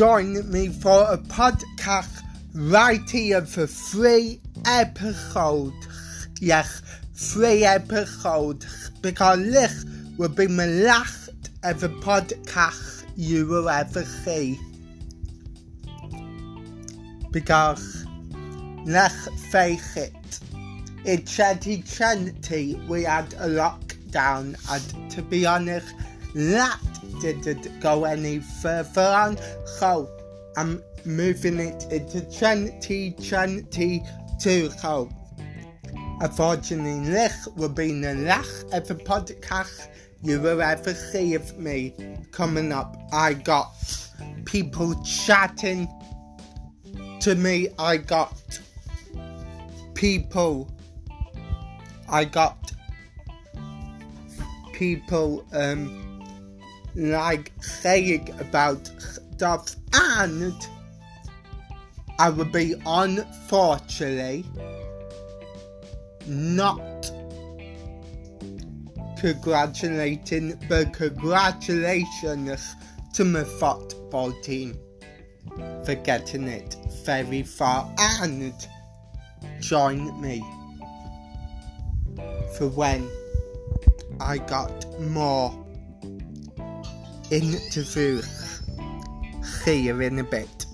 join me for a podcast right here for three episodes. Yes, three episodes because this will be my last ever podcast you will ever see. Because let's face it, in 2020 we had a lockdown and to be honest that didn't go any further on. So I'm moving it into 2022 so unfortunately this will be the last ever podcast. You will ever see of me coming up. I got people chatting to me. I got people I got people um like saying about stuff. And I will be unfortunately not congratulating but congratulations to my football team for getting it very far. And join me for when I got more interviews. See you in a bit.